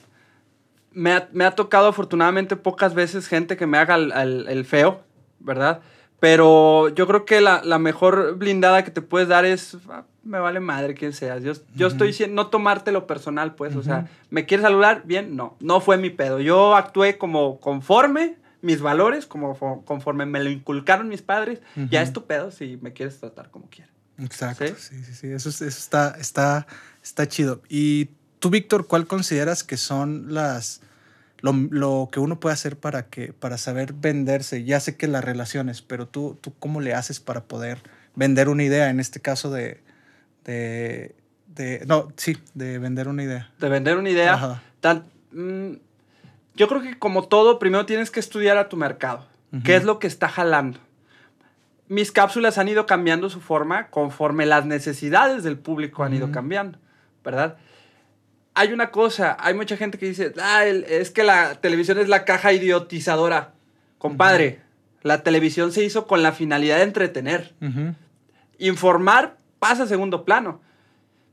[SPEAKER 3] Me ha, me ha, tocado afortunadamente pocas veces gente que me haga el, el, el feo, ¿verdad? Pero yo creo que la, la, mejor blindada que te puedes dar es, ah, me vale madre quién seas. Yo, yo uh -huh. estoy diciendo, no tomártelo personal, pues. Uh -huh. O sea, ¿me quieres saludar? Bien, no. No fue mi pedo. Yo actué como conforme mis valores, como conforme me lo inculcaron mis padres. Uh -huh. Ya es tu pedo si me quieres tratar como quieras.
[SPEAKER 2] Exacto. ¿Sí? sí, sí, sí. Eso, eso está, está, está chido. Y tú, Víctor, ¿cuál consideras que son las lo, lo, que uno puede hacer para, que, para saber venderse. Ya sé que las relaciones, pero tú, tú cómo le haces para poder vender una idea, en este caso de, de, de no, sí, de vender una idea.
[SPEAKER 3] De vender una idea. Tan, mmm, yo creo que como todo, primero tienes que estudiar a tu mercado. Uh -huh. ¿Qué es lo que está jalando? Mis cápsulas han ido cambiando su forma conforme las necesidades del público han uh -huh. ido cambiando, ¿verdad? Hay una cosa, hay mucha gente que dice, ah, es que la televisión es la caja idiotizadora. Compadre, uh -huh. la televisión se hizo con la finalidad de entretener. Uh -huh. Informar pasa a segundo plano.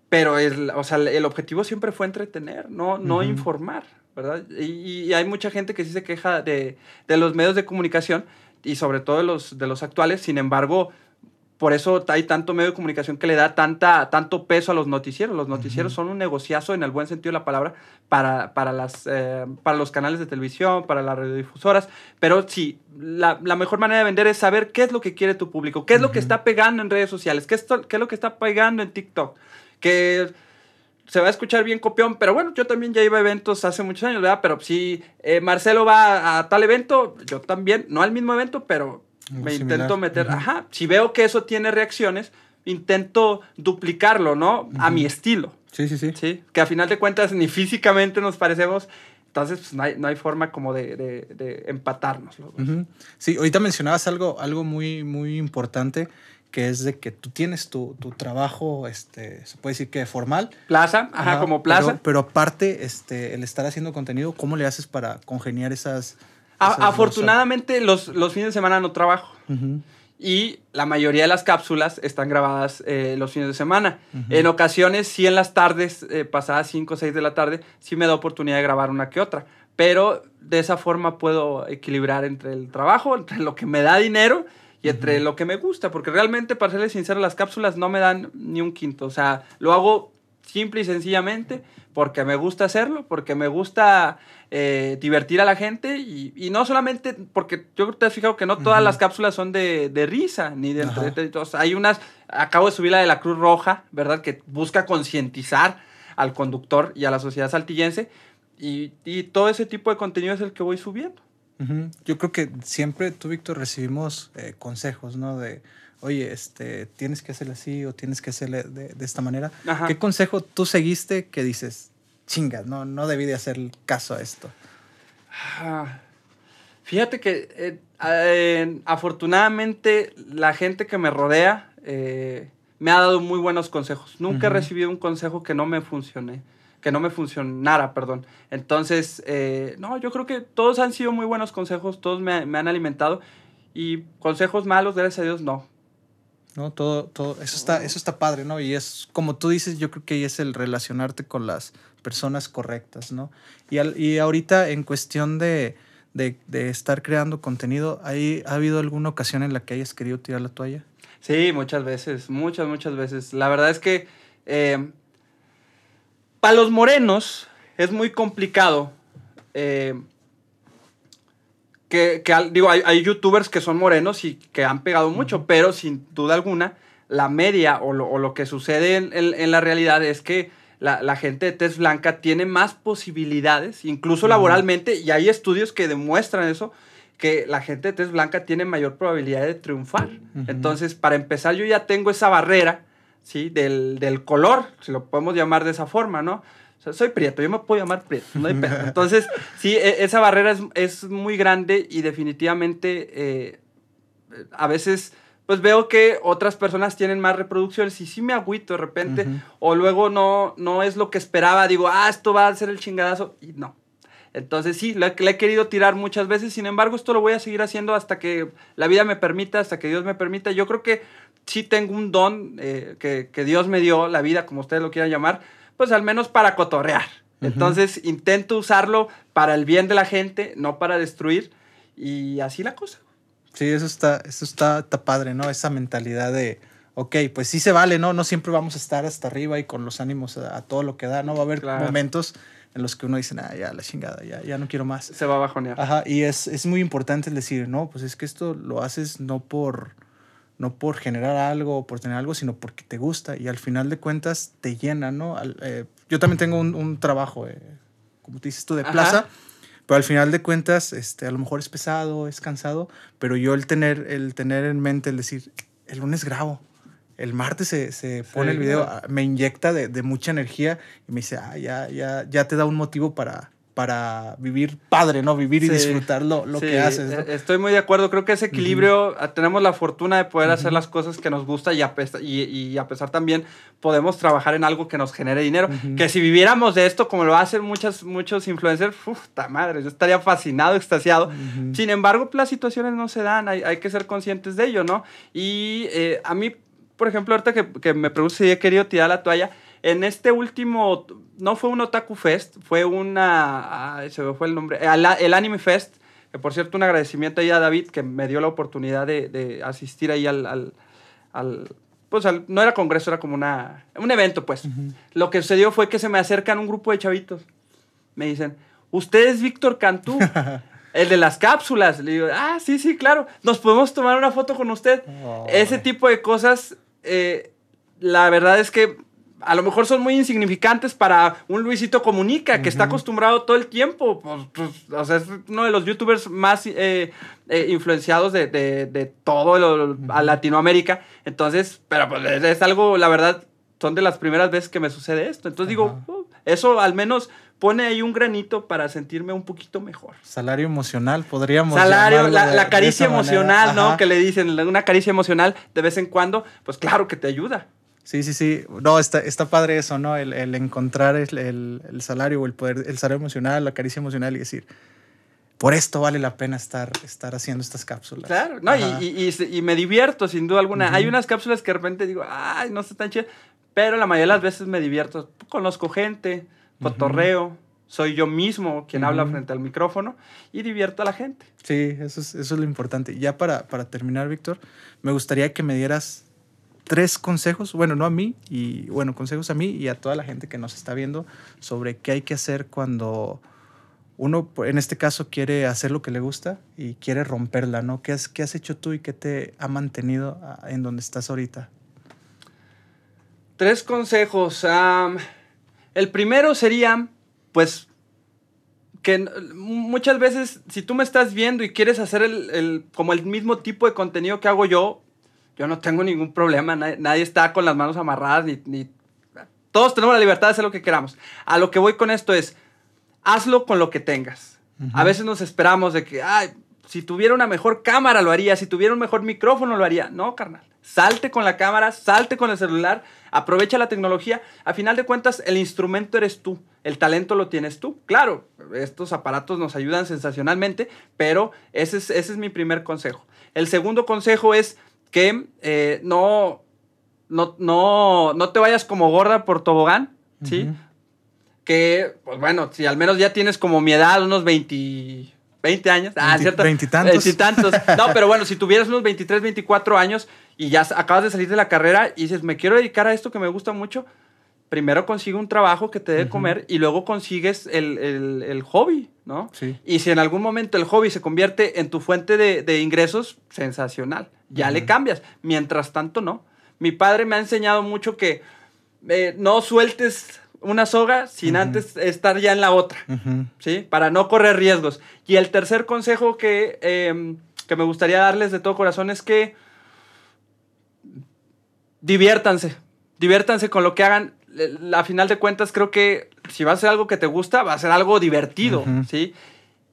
[SPEAKER 3] Pero el, o sea, el objetivo siempre fue entretener, no, no uh -huh. informar, ¿verdad? Y, y, hay mucha gente que sí se queja de, de los medios de comunicación y sobre todo de los, de los actuales. Sin embargo, por eso hay tanto medio de comunicación que le da tanta, tanto peso a los noticieros. Los noticieros uh -huh. son un negociazo en el buen sentido de la palabra para, para, las, eh, para los canales de televisión, para las radiodifusoras. Pero sí, la, la, mejor manera de vender es saber qué es lo que quiere tu público, qué es uh -huh. lo que está pegando en redes sociales, qué es, qué es lo que está pegando en TikTok. Que se va a escuchar bien copión, pero bueno, yo también ya iba a eventos hace muchos años, ¿verdad? Pero si eh, Marcelo va a, a tal evento, yo también, no al mismo evento, pero me similar. intento meter, uh -huh. ajá, si veo que eso tiene reacciones, intento duplicarlo, ¿no? Uh -huh. A mi estilo.
[SPEAKER 2] Sí, sí, sí.
[SPEAKER 3] Sí, que a final de cuentas ni físicamente nos parecemos, entonces pues, no, hay, no, hay, forma como de, de, de empatarnos.
[SPEAKER 2] Uh -huh. Sí, ahorita mencionabas algo, algo muy, muy importante que es de que tú tienes tu, tu trabajo, este, se puede decir que formal.
[SPEAKER 3] Plaza, ajá, como plaza.
[SPEAKER 2] Pero, pero, aparte, este, el estar haciendo contenido, ¿cómo le haces para congeniar esas...
[SPEAKER 3] A, afortunadamente los, los, fines de semana no trabajo. Uh -huh. Y la mayoría de las cápsulas están grabadas eh, los fines de semana. Uh -huh. En ocasiones, sí en las tardes, eh, pasadas 5 o 6 de la tarde, sí me da oportunidad de grabar una que otra. Pero de esa forma puedo equilibrar entre el trabajo, entre lo que me da dinero y entre uh -huh. lo que me gusta. Porque realmente, para serles sincero, las cápsulas no me dan ni un quinto. O sea, lo hago simple y sencillamente porque me gusta hacerlo, porque me gusta eh, divertir a la gente y, y, no solamente porque yo te has fijado que no todas uh -huh. las cápsulas son de, de risa, ni de, de, de, o sea, hay unas, acabo de subir la de la Cruz Roja, ¿verdad? Que busca concientizar al conductor y a la sociedad saltillense y, y, todo ese tipo de contenido es el que voy subiendo.
[SPEAKER 2] Uh -huh. Yo creo que siempre tú, Víctor, recibimos eh, consejos, ¿no? De, oye, este, tienes que hacerlo así o tienes que hacerlo de, de esta manera. Ajá. ¿Qué consejo tú seguiste que dices, chingas, no, no debí de hacer caso a esto?
[SPEAKER 3] Ah, fíjate que eh, eh, afortunadamente la gente que me rodea eh, me ha dado muy buenos consejos. Nunca uh -huh. he recibido un consejo que no me funcione que no me funcionara, perdón. Entonces, eh, no, yo creo que todos han sido muy buenos consejos, todos me, me, han alimentado y consejos malos, gracias a Dios, no.
[SPEAKER 2] No, todo, todo, eso está, eso está padre, ¿no? Y es, como tú dices, yo creo que ahí es el relacionarte con las personas correctas, ¿no? Y, al, y ahorita en cuestión de, de, de, estar creando contenido, ¿hay, ¿ha habido alguna ocasión en la que hayas querido tirar la toalla?
[SPEAKER 3] Sí, muchas veces, muchas, muchas veces. La verdad es que... Eh, para los morenos es muy complicado. Eh, que, que, digo, hay, hay, youtubers que son morenos y que han pegado mucho, uh -huh. pero sin duda alguna, la media o lo, o lo que sucede en, en, en, la realidad es que la, la, gente de tez blanca tiene más posibilidades, incluso uh -huh. laboralmente, y hay estudios que demuestran eso, que la gente de tez blanca tiene mayor probabilidad de triunfar. Uh -huh. Entonces, para empezar, yo ya tengo esa barrera ¿sí? Del, del, color, si lo podemos llamar de esa forma, ¿no? O sea, soy prieto, yo me puedo llamar prieto, no hay pedo. Entonces, sí, e, esa barrera es, es, muy grande y definitivamente eh, a veces pues veo que otras personas tienen más reproducciones y sí me agüito de repente, uh -huh. o luego no, no es lo que esperaba, digo, ah, esto va a ser el chingadazo, y no. Entonces sí, le, le, he querido tirar muchas veces, sin embargo esto lo voy a seguir haciendo hasta que la vida me permita, hasta que Dios me permita. Yo creo que sí tengo un don eh, que, que, Dios me dio, la vida, como ustedes lo quieran llamar, pues al menos para cotorrear. Uh -huh. Entonces intento usarlo para el bien de la gente, no para destruir, y así la cosa.
[SPEAKER 2] Sí, eso está, eso está, está padre, ¿no? Esa mentalidad de, ok, pues sí se vale, ¿no? No siempre vamos a estar hasta arriba y con los ánimos a, a todo lo que da, ¿no? Va a haber claro. momentos en los que uno dice, ah, ya, la chingada, ya, ya no quiero más.
[SPEAKER 3] Se va a bajonear.
[SPEAKER 2] Ajá, y es, es muy importante el decir, no, pues es que esto lo haces no por no por generar algo o por tener algo, sino porque te gusta y al final de cuentas te llena, ¿no? Al, eh, yo también tengo un, un trabajo, eh, como te dices tú, de plaza, Ajá. pero al final de cuentas, este, a lo mejor es pesado, es cansado, pero yo el tener, el tener en mente, el decir, el lunes grabo, el martes se, se pone sí, el video, claro. me inyecta de, de, mucha energía y me dice, ah, ya, ya, ya te da un motivo para, para vivir padre, ¿no? Vivir y disfrutar lo, lo sí, que haces. ¿no?
[SPEAKER 3] E-, estoy muy de acuerdo. Creo que ese equilibrio, uh -huh. tenemos la fortuna de poder uh -huh. hacer las cosas que nos gusta y a, pesar, y, y a pesar también podemos trabajar en algo que nos genere dinero. Uh -huh. Que si viviéramos de esto, como lo hacen muchas, muchos influencers, uf, ta madre, yo estaría fascinado, extasiado. Sin embargo, las situaciones no se dan, hay, hay que ser conscientes de ello, ¿no? Y eh, a mí, por ejemplo, ahorita que, que me pregunto si he querido tirar la toalla, en este último, no fue un Otaku Fest, fue una, se me fue el nombre, el, el, Anime Fest, que por cierto un agradecimiento ahí a David que me dio la oportunidad de, de asistir ahí al, al, al pues al, no era congreso, era como una, un evento pues. Uh -huh. Lo que sucedió fue que se me acercan un grupo de chavitos, me dicen, ¿usted es Víctor Cantú? el de las cápsulas. Le digo, ah, sí, sí, claro, nos podemos tomar una foto con usted. Oh, Ese tipo de cosas, eh, la verdad es que a lo mejor son muy insignificantes para un Luisito Comunica, que uh -huh. está acostumbrado todo el tiempo. Pues, pues, o sea, es uno de los youtubers más eh, eh, influenciados de, de, de todo lo, uh -huh. Latinoamérica. Entonces, pero pues es algo, la verdad, son de las primeras veces que me sucede esto. Entonces uh -huh. digo, oh, eso al menos pone ahí un granito para sentirme un poquito mejor.
[SPEAKER 2] Salario emocional, podríamos
[SPEAKER 3] Salario, la,
[SPEAKER 2] de-
[SPEAKER 3] la
[SPEAKER 2] de
[SPEAKER 3] caricia emocional, ¿no? Que le dicen, una caricia emocional de vez en cuando, pues claro que te ayuda.
[SPEAKER 2] Sí, sí, sí. No, está, está padre eso, ¿no? El, el encontrar el, el- el salario o el poder, el salario emocional, la caricia emocional y decir, por esto vale la pena estar, estar haciendo estas cápsulas.
[SPEAKER 3] Claro, no, y, y- y se- y me divierto sin duda alguna. Hay unas cápsulas que de repente digo, ay, no está tan chido, pero la mayoría de las veces me divierto. Conozco gente, cotorreo, soy yo mismo quien habla frente al micrófono y divierto a la gente.
[SPEAKER 2] Sí, eso es, eso es lo importante. Y Ya para, para terminar, Víctor, me gustaría que me dieras tres consejos, bueno, no a mí, y bueno, consejos a mí y a toda la gente que nos está viendo sobre qué hay que hacer cuando uno, en este caso, quiere hacer lo que le gusta y quiere romperla, ¿no? ¿Qué has, qué has hecho tú y qué te ha mantenido ah, en donde estás ahorita?
[SPEAKER 3] Tres consejos. El primero sería, pues, que muchas veces, si tú me estás viendo y quieres hacer el, el- como el mismo tipo de contenido que hago yo, yo no tengo ningún problema. Nadie, nadie está con las manos amarradas, ni, ni- Todos tenemos la libertad de hacer lo que queramos. A lo que voy con esto es, hazlo con lo que tengas. A veces nos esperamos de que, ay, si tuviera una mejor cámara lo haría, si tuviera un mejor micrófono lo haría. No, carnal. Salte con la cámara, salte con el celular, aprovecha la tecnología. A final de cuentas, el instrumento eres tú, el talento lo tienes tú. Claro, estos aparatos nos ayudan sensacionalmente, pero ese es, ese es mi primer consejo. El segundo consejo es que eh, no, no, no, no te vayas como gorda por tobogán, ¿sí? Que, pues bueno, si al menos ya tienes como mi edad, unos 20, 20 años. Ah,
[SPEAKER 2] Veinti-
[SPEAKER 3] ¿cierto?
[SPEAKER 2] veintitantos.
[SPEAKER 3] Veintitantos. No, pero bueno, si tuvieras unos 23, 24 años y ya acabas de salir de la carrera y dices, me quiero dedicar a esto que me gusta mucho, primero consigue un trabajo que te dé comer y luego consigues el, el- el hobby, ¿no?
[SPEAKER 2] Sí.
[SPEAKER 3] Y si en algún momento el hobby se convierte en tu fuente de, de ingresos, sensacional. Ya le cambias. Mientras tanto, no. Mi padre me ha enseñado mucho que eh, no sueltes una soga sin antes estar ya en la otra. ¿sí? Para no correr riesgos. Y el tercer consejo que, eh, que me gustaría darles de todo corazón es que diviértanse. Diviértanse con lo que hagan. Le- A final de cuentas, creo que si va a ser algo que te gusta, va a ser algo divertido. ¿sí?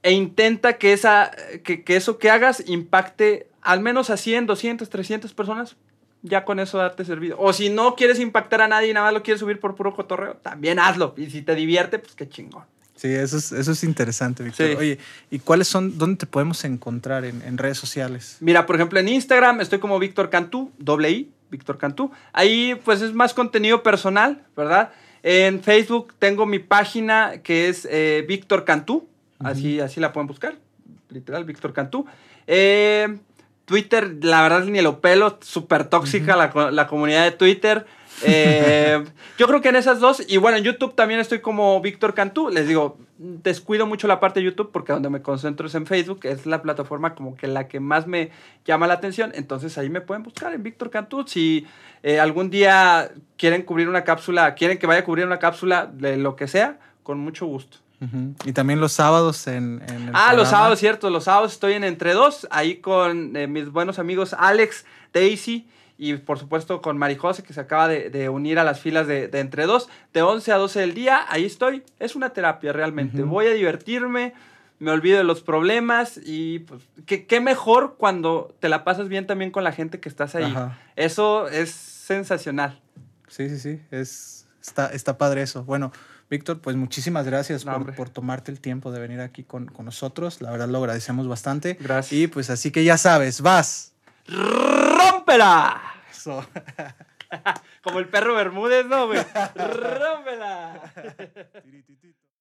[SPEAKER 3] E intenta que, esa, que, que eso que hagas impacte al menos a 100, 200, 300 personas. Ya con eso darte servido. O si no quieres impactar a nadie y nada más lo quieres subir por puro cotorreo, también hazlo. Y si te divierte, pues qué chingón.
[SPEAKER 2] Sí, eso es, eso es interesante, Víctor.
[SPEAKER 3] Sí.
[SPEAKER 2] Oye, ¿y cuáles son, dónde te podemos encontrar en, en redes sociales?
[SPEAKER 3] Mira, por ejemplo, en Instagram estoy como Víctor Cantú, doble I, Víctor Cantú. Ahí pues es más contenido personal, ¿verdad? En Facebook tengo mi página que es eh, Víctor Cantú, así, así la pueden buscar, literal, Víctor Cantú. Eh, Twitter, la verdad ni lo pelo, súper tóxica la, la comunidad de Twitter. Eh, yo creo que en esas dos, y bueno, en YouTube también estoy como Víctor Cantú. Les digo, descuido mucho la parte de YouTube porque donde me concentro es en Facebook, es la plataforma como que la que más me llama la atención. Entonces ahí me pueden buscar en Víctor Cantú. Si eh, algún día quieren cubrir una cápsula, quieren que vaya a cubrir una cápsula de lo que sea, con mucho gusto.
[SPEAKER 2] Y también los sábados en, en el
[SPEAKER 3] Ah, los sábados, cierto. Los sábados estoy en Entre Dos, ahí con eh, mis buenos amigos Alex, Daisy y por supuesto con Marijose, que se acaba de, de unir a las filas de, de Entre Dos, de 11 a 12 del día. Ahí estoy. Es una terapia realmente. Voy a divertirme, me olvido de los problemas y pues, ¿qué, qué mejor cuando te la pasas bien también con la gente que estás ahí.
[SPEAKER 2] Ajá.
[SPEAKER 3] Eso es sensacional.
[SPEAKER 2] Sí, sí, sí. Es, está, está padre eso. Bueno, Víctor, pues muchísimas gracias
[SPEAKER 3] No,
[SPEAKER 2] por,
[SPEAKER 3] hombre.
[SPEAKER 2] por tomarte el tiempo de venir aquí con, con nosotros. La verdad lo agradecemos bastante.
[SPEAKER 3] Gracias.
[SPEAKER 2] Y pues así que ya sabes, vas.
[SPEAKER 3] ¡Rómpela!
[SPEAKER 2] Eso.
[SPEAKER 3] Como el perro Bermúdez, ¿no, güey? ¡Rómpela!